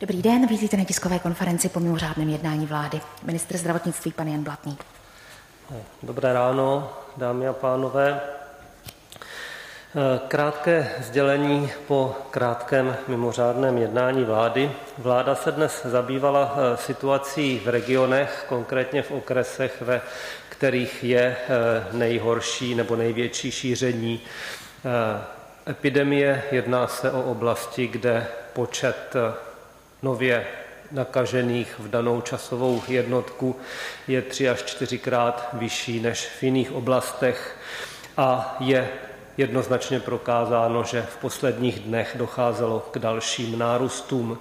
Dobrý den, vítejte na tiskové konferenci po mimořádném jednání vlády. Ministr zdravotnictví pan Jan Blatný. Dobré ráno, dámy a pánové. Krátké sdělení po krátkém mimořádném jednání vlády. Vláda se dnes zabývala eh, situací v regionech, konkrétně v okresech, ve kterých je eh, nejhorší nebo největší šíření eh, epidemie. Jedná se o oblasti, kde počet nově nakažených v danou časovou jednotku je tři až čtyřikrát vyšší než v jiných oblastech a je jednoznačně prokázáno, že v posledních dnech docházelo k dalším nárůstům.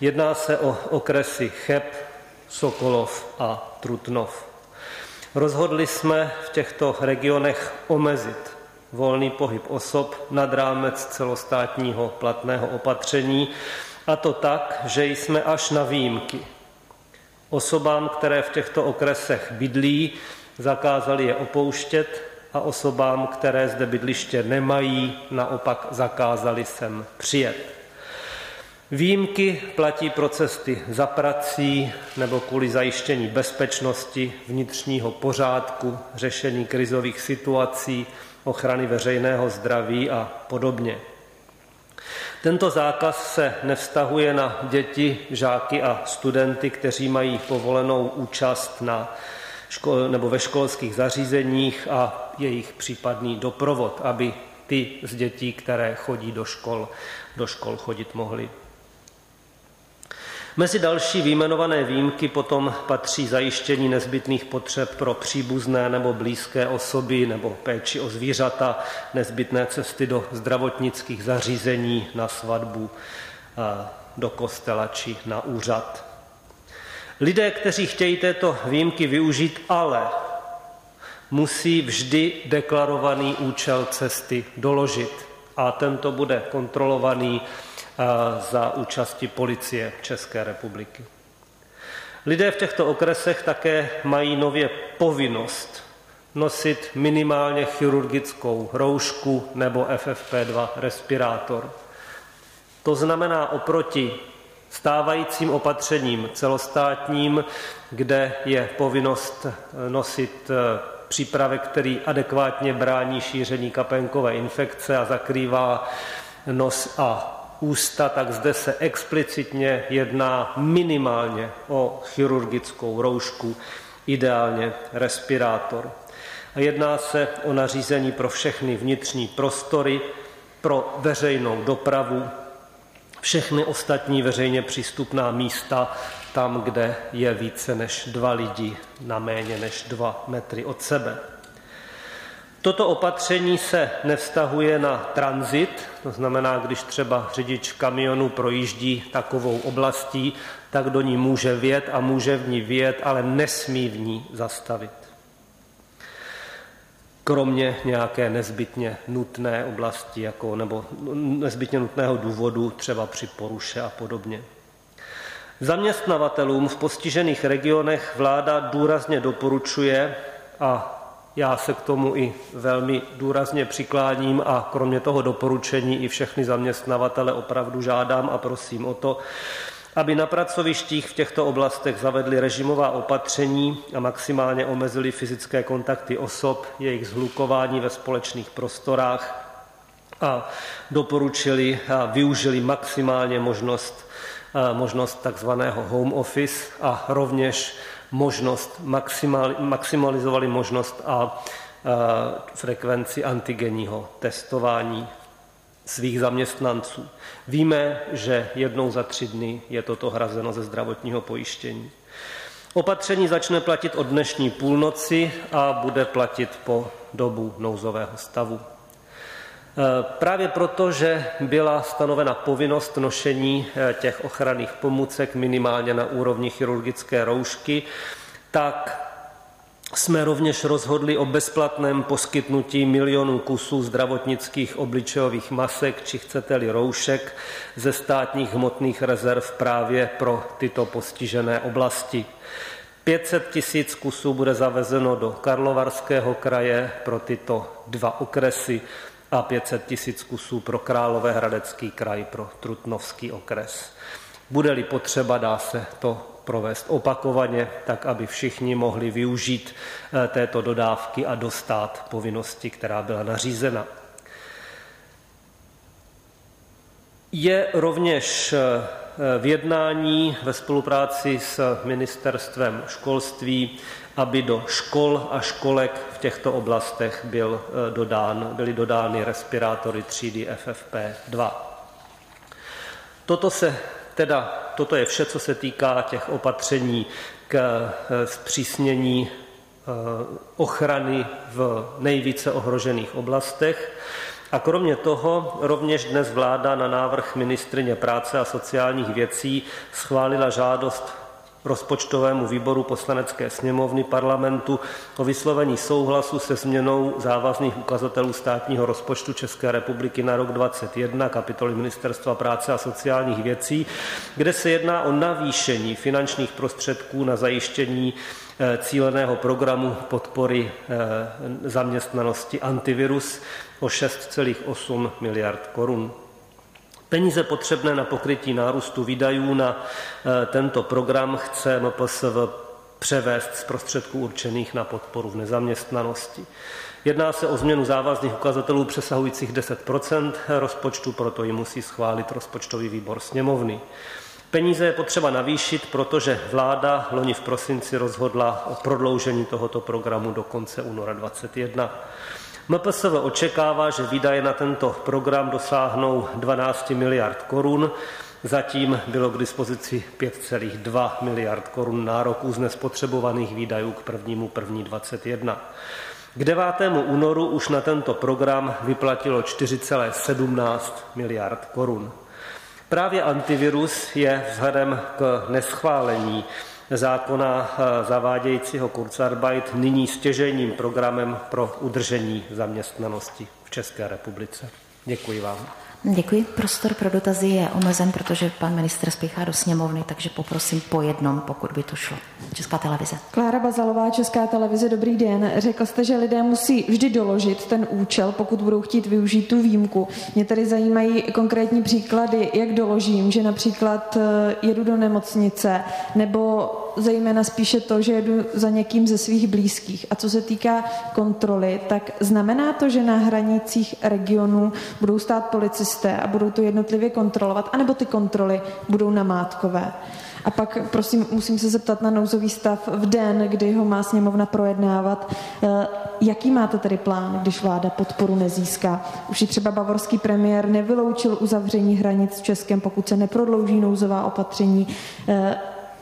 Jedná se o okresy Cheb, Sokolov a Trutnov. Rozhodli jsme v těchto regionech omezit volný pohyb osob nad rámec celostátního platného opatření, a to tak, že jsme až na výjimky osobám, které v těchto okresech bydlí, zakázali je opouštět a osobám, které zde bydliště nemají, naopak zakázali sem přijet. Výjimky platí pro cesty za prací nebo kvůli zajištění bezpečnosti, vnitřního pořádku, řešení krizových situací, ochrany veřejného zdraví a podobně. Tento zákaz se nevztahuje na děti, žáky a studenty, kteří mají povolenou účast na škol, nebo ve školských zařízeních a jejich případný doprovod, aby ty z dětí, které chodí do škol, do škol chodit mohly. Mezi další výjmenované výjimky potom patří zajištění nezbytných potřeb pro příbuzné nebo blízké osoby nebo péči o zvířata, nezbytné cesty do zdravotnických zařízení, na svatbu, do kostela či na úřad. Lidé, kteří chtějí této výjimky využít, ale musí vždy deklarovaný účel cesty doložit a tento bude kontrolovaný za účasti policie České republiky. Lidé v těchto okresech také mají nově povinnost nosit minimálně chirurgickou roušku nebo FFP2 respirátor. To znamená oproti stávajícím opatřením celostátním, kde je povinnost nosit eh, přípravek, který adekvátně brání šíření kapenkové infekce a zakrývá nos a ústa, tak zde se explicitně jedná minimálně o chirurgickou roušku, ideálně respirátor. A jedná se o nařízení pro všechny vnitřní prostory, pro veřejnou dopravu, všechny ostatní veřejně přístupná místa, tam, kde je více než dva lidi na méně než dva metry od sebe. Toto opatření se nevztahuje na tranzit, to znamená, když třeba řidič kamionu projíždí takovou oblastí, tak do ní může vjet a může v ní vjet, ale nesmí v ní zastavit. Kromě nějaké nezbytně nutné oblasti, jako, nebo nezbytně nutného důvodu, třeba při poruše a podobně. Zaměstnavatelům v postižených regionech vláda důrazně doporučuje a já se k tomu i velmi důrazně přikláním a kromě toho doporučení i všechny zaměstnavatele opravdu žádám a prosím o to, aby na pracovištích v těchto oblastech zavedli režimová opatření a maximálně omezili fyzické kontakty osob, jejich zhlukování ve společných prostorách a doporučili a využili maximálně možnost, možnost takzvaného home office a rovněž možnost, maximalizovali možnost a frekvenci antigenního testování svých zaměstnanců. Víme, že jednou za tři dny je toto hrazeno ze zdravotního pojištění. Opatření začne platit od dnešní půlnoci a bude platit po dobu nouzového stavu. Eh, právě proto, že byla stanovena povinnost nošení eh, těch ochranných pomůcek minimálně na úrovni chirurgické roušky, tak jsme rovněž rozhodli o bezplatném poskytnutí milionů kusů zdravotnických obličejových masek, či chcete-li roušek, ze státních hmotných rezerv právě pro tyto postižené oblasti. 500 tisíc kusů bude zavezeno do Karlovarského kraje pro tyto dva okresy a 500 tisíc kusů pro Královéhradecký kraj, pro Trutnovský okres. Bude-li potřeba, dá se to provést opakovaně, tak aby všichni mohli využít eh, této dodávky a dostat povinnosti, která byla nařízena. Je rovněž eh, v jednání ve spolupráci s ministerstvem školství, aby do škol a školek v těchto oblastech byl eh, dodán, byly dodány respirátory třídy FFP2. Toto se teda, toto je vše, co se týká těch opatření k eh, zpřísnění ochrany v nejvíce ohrožených oblastech. A kromě toho rovněž dnes vláda na návrh ministrině práce a sociálních věcí schválila žádost rozpočtovému výboru poslanecké sněmovny parlamentu o vyslovení souhlasu se změnou závazných ukazatelů státního rozpočtu České republiky na rok 2021 kapitoly Ministerstva práce a sociálních věcí, kde se jedná o navýšení finančních prostředků na zajištění eh, cíleného programu podpory eh, zaměstnanosti antivirus o 6,8 miliard korun. Peníze potřebné na pokrytí nárůstu výdajů na eh, tento program chce MPSV převést z prostředků určených na podporu v nezaměstnanosti. Jedná se o změnu závazných ukazatelů přesahujících 10% rozpočtu, proto ji musí schválit rozpočtový výbor sněmovny. Peníze je potřeba navýšit, protože vláda loni v prosinci rozhodla o prodloužení tohoto programu do konce února 2021. MPSV očekává, že výdaje na tento program dosáhnou 12 miliard korun. Zatím bylo k dispozici 5,2 miliard korun nároků z nespotřebovaných výdajů k 1. 1. 2021. K 9. únoru už na tento program vyplatilo 4,17 miliard korun. Právě antivirus je vzhledem k neschválení zákona eh, zavádějícího Kurzarbeit nyní stěžejním programem pro udržení zaměstnanosti v České republice. Děkuji vám. Děkuji. Prostor pro dotazy je omezen, protože pan ministr spěchá do sněmovny, takže poprosím po jednom, pokud by to šlo. Česká televize. Klára Bazalová, Česká televize, dobrý den. Řekl jste, že lidé musí vždy doložit ten účel, pokud budou chtít využít tu výjimku. Mě tady zajímají konkrétní příklady, jak doložím, že například eh, jedu do nemocnice nebo zejména spíše to, že jedu za někým ze svých blízkých. A co se týká kontroly, tak znamená to, že na hranicích regionů budou stát policisté a budou to jednotlivě kontrolovat, anebo ty kontroly budou namátkové. A pak, prosím, musím se zeptat na nouzový stav v den, kdy ho má sněmovna projednávat. Eh, jaký máte tedy plán, když vláda podporu nezíská? Už i třeba bavorský premiér nevyloučil uzavření hranic s Českem, pokud se neprodlouží nouzová opatření.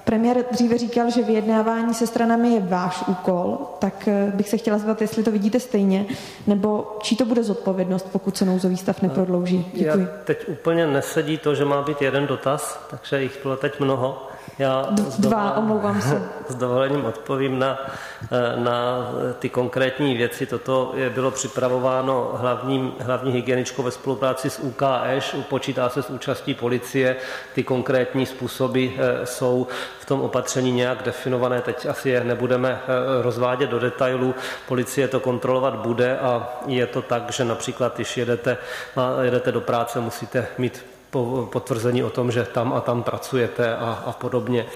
Eh, Premiér dříve říkal, že vyjednávání se stranami je váš úkol, tak eh, bych se chtěla zeptat, jestli to vidíte stejně, nebo čí to bude zodpovědnost, pokud se nouzový stav neprodlouží. Děkuji. Já teď úplně nesedí to, že má být jeden dotaz, takže jich bylo teď mnoho. Já Dva, omlouvám se. S dovolením odpovím na, eh, na ty konkrétní věci. Toto je, bylo připravováno hlavním, hlavní hygieničkou ve spolupráci s UKŠ. Počítá se s účastí policie. Ty konkrétní způsoby eh, jsou v tom opatření nějak definované. Teď asi je nebudeme eh, rozvádět do detailů. Policie to kontrolovat bude a je to tak, že například, když jedete, jedete do práce, musíte mít potvrzení o tom, že tam a tam pracujete a, a podobně.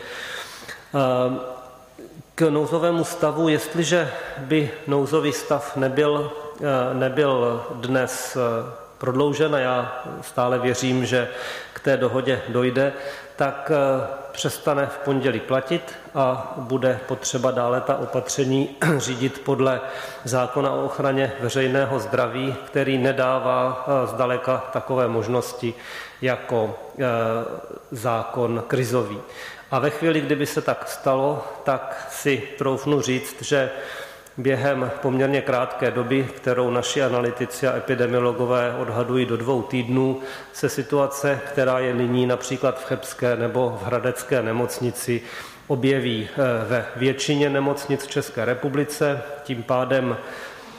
K nouzovému stavu, jestliže by nouzový stav nebyl, nebyl dnes prodloužen, a já stále věřím, že k té dohodě dojde, tak eh, přestane v pondělí platit a bude potřeba dále ta opatření řídit podle zákona o ochraně veřejného zdraví, který nedává eh, zdaleka takové možnosti jako eh, zákon krizový. A ve chvíli, kdyby se tak stalo, tak si troufnu říct, že Během poměrně krátké doby, kterou naši analytici a epidemiologové odhadují do dvou týdnů, se situace, která je nyní například v Chebské nebo v Hradecké nemocnici, objeví eh, ve většině nemocnic v České republice. Tím pádem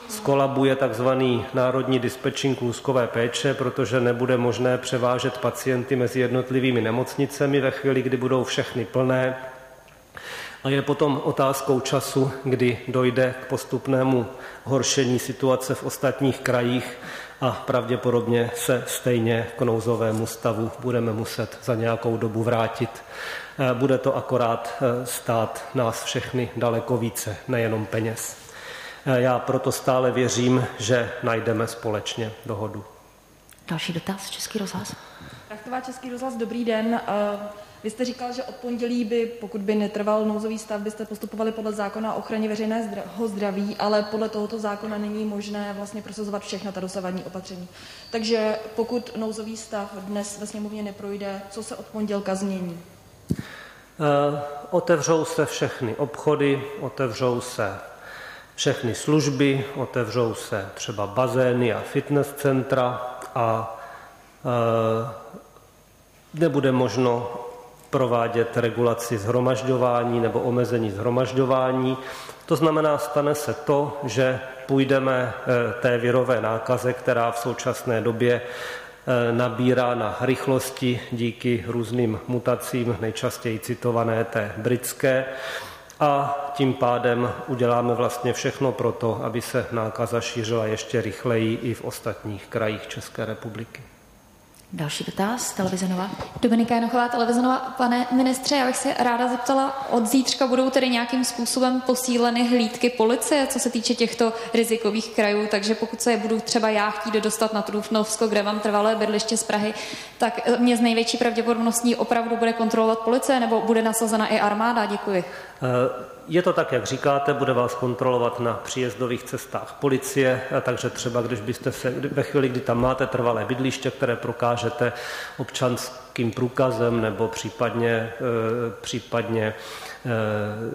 skolabuje takzvaný národní dispečing lůzkové péče, protože nebude možné převážet pacienty mezi jednotlivými nemocnicemi ve chvíli, kdy budou všechny plné A je potom otázkou času, kdy dojde k postupnému horšení situace v ostatních krajích a pravděpodobně se stejně k nouzovému stavu budeme muset za nějakou dobu vrátit. Eh, bude to akorát eh, stát nás všechny daleko více, nejenom peněz. Eh, já proto stále věřím, že najdeme společně dohodu. Další dotaz, Český rozhlas. Rachtová Český rozhlas, dobrý den. Vy jste říkal, že od pondělí by, pokud by netrval nouzový stav, byste postupovali podle zákona o ochraně veřejného zdraví, ale podle tohoto zákona není možné vlastně prosazovat všechna ta dosavadní opatření. Takže pokud nouzový stav dnes ve sněmovně neprojde, co se od pondělka změní? Uh, otevřou se všechny obchody, otevřou se všechny služby, otevřou se třeba bazény a fitness centra a uh, nebude možno provádět regulaci zhromažďování nebo omezení zhromažďování. To znamená, stane se to, že půjdeme eh, té virové nákaze, která v současné době eh, nabírá na rychlosti díky různým mutacím, nejčastěji citované té britské, a tím pádem uděláme vlastně všechno pro to, aby se nákaza šířila ještě rychleji i v ostatních krajích České republiky. Další dotaz, televize Nova. Dominika Janochová, televize Nova. Pane ministře, já bych se ráda zeptala, od zítřka budou tedy nějakým způsobem posíleny hlídky policie, co se týče těchto rizikových krajů, takže pokud se budu třeba já chtít dostat na Trůfnovsko, kde mám trvalé bydliště z Prahy, tak mě z největší pravděpodobností opravdu bude kontrolovat policie nebo bude nasazena i armáda? Děkuji. Uh... Je to tak, jak říkáte, bude vás kontrolovat na příjezdových cestách policie, takže třeba když byste se ve chvíli, kdy tam máte trvalé bydliště, které prokážete občanským průkazem nebo případně, e, případně e,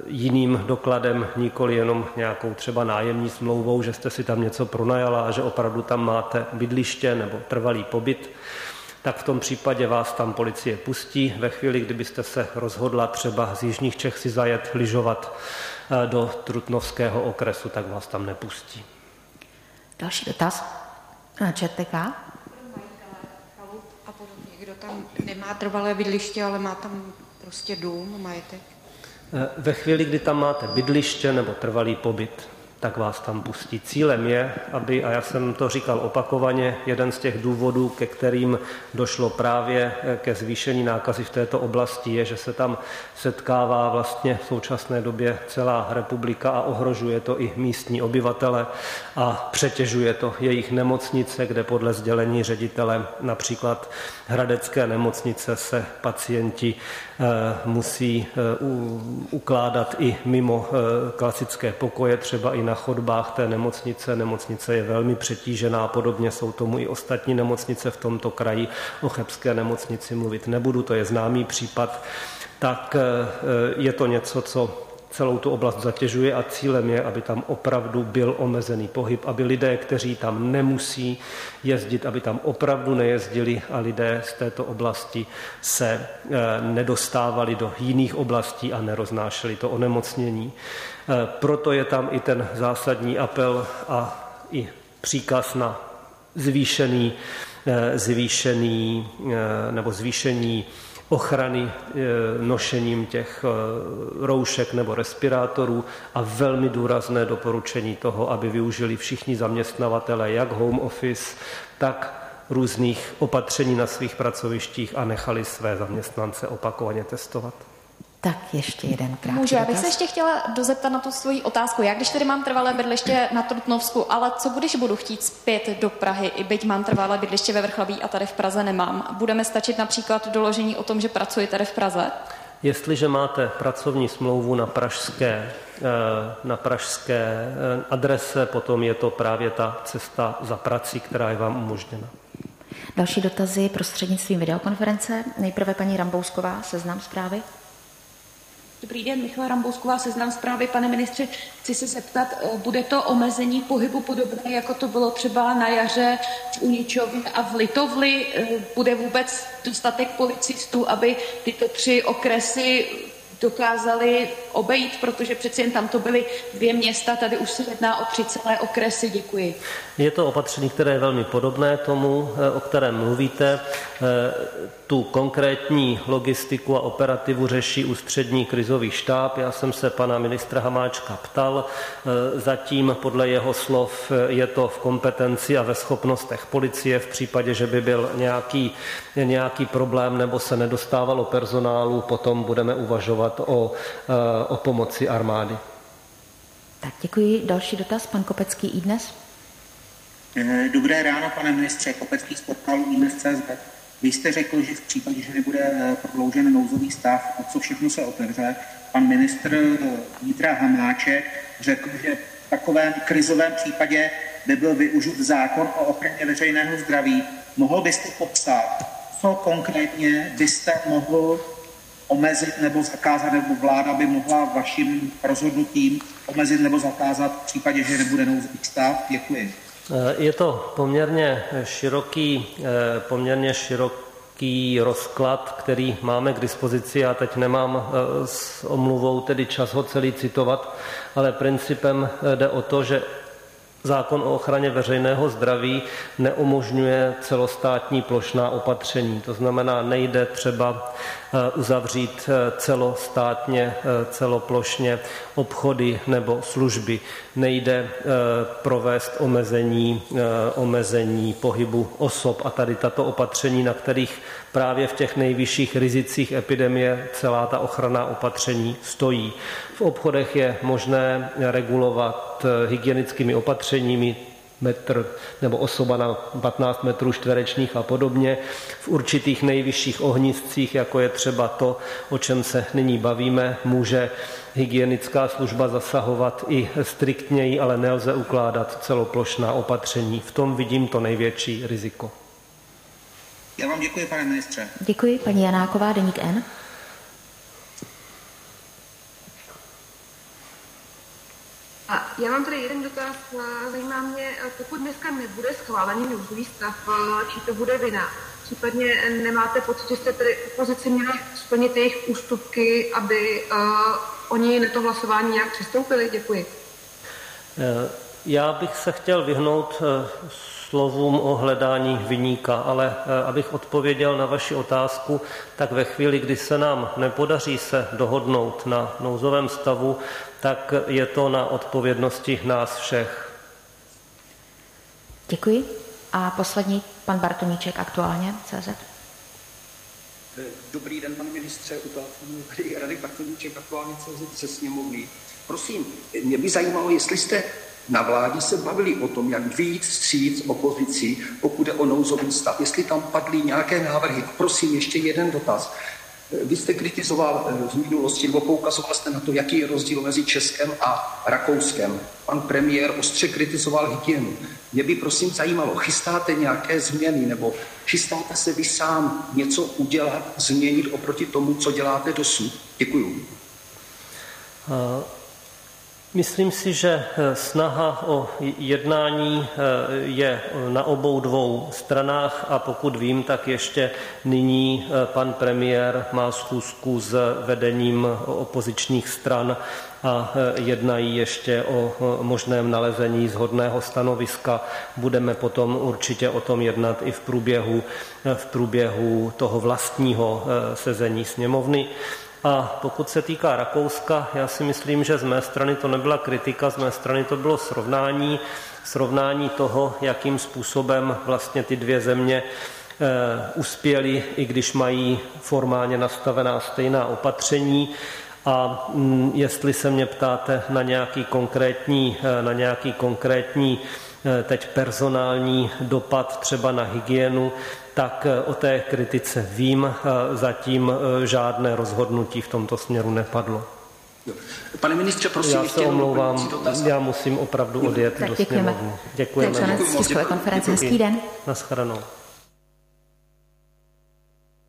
jiným dokladem, nikoli jenom nějakou třeba nájemní smlouvou, že jste si tam něco pronajala a že opravdu tam máte bydliště nebo trvalý pobyt, tak v tom případě vás tam policie pustí. Ve chvíli, kdybyste se rozhodla třeba z Jižních Čech si zajet lyžovat eh, do Trutnovského okresu, tak vás tam nepustí. Další dotaz na ČTK. A podobně. Kdo tam nemá trvalé bydliště, ale má tam prostě dům, majetek? Eh, ve chvíli, kdy tam máte bydliště nebo trvalý pobyt, tak vás tam pustí. Cílem je, aby, a já jsem to říkal opakovaně, jeden z těch důvodů, ke kterým došlo právě eh, ke zvýšení nákazy v této oblasti, je, že se tam setkává vlastně v současné době celá republika a ohrožuje to i místní obyvatele a přetěžuje to jejich nemocnice, kde podle sdělení ředitele například Hradecké nemocnice se pacienti eh, musí eh, ukládat i mimo klasické pokoje, třeba i na na chodbách té nemocnice. Nemocnice je velmi přetížená, podobně jsou tomu i ostatní nemocnice v tomto kraji. O Chebské nemocnici mluvit nebudu, to je známý případ. Tak eh, je to něco, co celou tu oblast zatěžuje a cílem je, aby tam opravdu byl omezený pohyb, aby lidé, kteří tam nemusí jezdit, aby tam opravdu nejezdili a lidé z této oblasti se eh, nedostávali do jiných oblastí a neroznášeli to onemocnění. Eh, proto je tam i ten zásadní apel a i příkaz na zvýšený, eh, zvýšený nebo zvýšení ochrany eh, nošením těch eh, roušek nebo respirátorů a velmi důrazné doporučení toho, aby využili všichni zaměstnavatele, jak home office, tak různých opatření na svých pracovištích a nechali své zaměstnance opakovaně testovat. Tak ještě jeden krátký Můžu, já bych se ještě chtěla dozeptat na tu svoji otázku. Já když tedy mám trvalé bydliště na Trutnovsku, ale co když budu chtít zpět do Prahy, i byť mám trvalé bydliště ve Vrchlaví a tady v Praze nemám? Budeme stačit například doložení o tom, že pracuji tady v Praze? Jestliže máte pracovní smlouvu na pražské, eh, na pražské eh, adrese, potom je to právě ta cesta za prací, která je vám umožněna. Další dotazy prostřednictvím videokonference. Nejprve paní Rambousková, seznam zprávy. Dobrý den, Michala Rambousková, seznam zprávy. Pane ministře, chci se zeptat, eh, bude to omezení pohybu podobné, jako to bylo třeba na jaře v Uničově a v Litovli? Eh, bude vůbec dostatek policistů, aby tyto tři okresy dokázali obejít, protože přeci jen tam to byly dvě města, tady už se jedná o tři celé okresy. Děkuji. Je to opatření, které je velmi podobné tomu, eh, o kterém mluvíte. Eh, tu konkrétní logistiku a operativu řeší ústřední krizový štáb. Já jsem se pana ministra Hamáčka ptal. Eh, zatím podle jeho slov je to v kompetenci a ve schopnostech policie v případě, že by byl nějaký, nějaký problém nebo se nedostávalo personálu, potom budeme uvažovat o, o pomoci armády. Tak děkuji. Další dotaz, pan Kopecký i dnes. Eh, dobré ráno, pane ministře, Kopecký z portálu iDnes.cz. Vy jste řekl, že v případě, že nebude eh, prodloužen nouzový stav, a co všechno se otevře, pan ministr eh, Vítra Hamáček řekl, že v takovém krizovém případě by byl využit zákon o ochraně veřejného zdraví. Mohl byste popsat, co konkrétně byste mohl omezit nebo zakázat, nebo vláda by mohla vaším rozhodnutím omezit nebo zakázat v případě, že nebude nouzový stav? Děkuji. Eh, je to poměrně široký, eh, poměrně široký rozklad, který máme k dispozici. Já teď nemám eh, s omluvou tedy čas ho celý citovat, ale principem jde o to, že Zákon o ochraně veřejného zdraví neumožňuje celostátní plošná opatření. To znamená, nejde třeba Eh, uzavřít eh, celostátně, eh, celoplošně obchody nebo služby. Nejde provést omezení, omezení pohybu osob a tady tato opatření, na kterých právě v těch nejvyšších rizicích epidemie celá ta ochranná opatření stojí. V obchodech je možné regulovat hygienickými opatřeními, metr nebo osoba na 15 metrů čtverečních a podobně. V určitých nejvyšších ohniscích, jako je třeba to, o čem se nyní bavíme, může hygienická služba zasahovat i striktněji, ale nelze ukládat celoplošná opatření. V tom vidím to největší riziko. Já vám děkuji, pane ministře. Děkuji, paní Janáková, Deník N. A já mám tady jeden dotaz. Zajímá mě, pokud dneska nebude schválený nouzový stav, či to bude vina. Případně nemáte pocit, že jste tady opozici měli splnit jejich ústupky, aby uh, oni na to hlasování nějak přistoupili? Děkuji. Eh, já bych se chtěl vyhnout eh, slovům o hledání vyníka, ale abych odpověděl na vaši otázku, tak ve chvíli, kdy se nám nepodaří se dohodnout na nouzovém stavu, tak je to na odpovědnosti nás všech. Děkuji. A poslední, pan Bartoníček, aktuálně, CZ. Dobrý den, pane ministře, u telefonu tady Radek Bartoníček, aktuálně CZ přesně mluví. Prosím, mě by zajímalo, jestli jste na vládě se bavili o tom, jak víc stříc opozici, pokud je o nouzový stav, jestli tam padly nějaké návrhy. Prosím, ještě jeden dotaz. Vy jste kritizoval eh, v minulosti, nebo poukazoval jste na to, jaký je rozdíl mezi Českem a Rakouskem. Pan premiér ostře kritizoval hygienu. Mě by prosím zajímalo, chystáte nějaké změny, nebo chystáte se vy sám něco udělat, změnit oproti tomu, co děláte dosud? Děkuju. Uh... Myslím si, že eh, snaha o jednání eh, je na obou dvou stranách a pokud vím, tak ještě nyní eh, pan premiér má schůzku s vedením opozičních stran a jednají ještě o možném nalezení zhodného stanoviska. Budeme potom určitě o tom jednat i v průběhu, v průběhu toho vlastního sezení sněmovny. A pokud se týká Rakouska, já si myslím, že z mé strany to nebyla kritika, z mé strany to bylo srovnání, srovnání toho, jakým způsobem vlastně ty dvě země eh, uspěly, i když mají formálně nastavená stejná opatření. A mm, jestli se mě ptáte na nějaký konkrétní, eh, na nějaký konkrétní teď personální dopad třeba na hygienu, tak eh, o té kritice vím, eh, zatím eh, žádné rozhodnutí v tomto směru nepadlo. Pane ministře, prosím, já se omlouvám, já musím opravdu odjet tak do děkujeme. sněmovny. Děkujeme. To je konference. Hezký den. Naschledanou.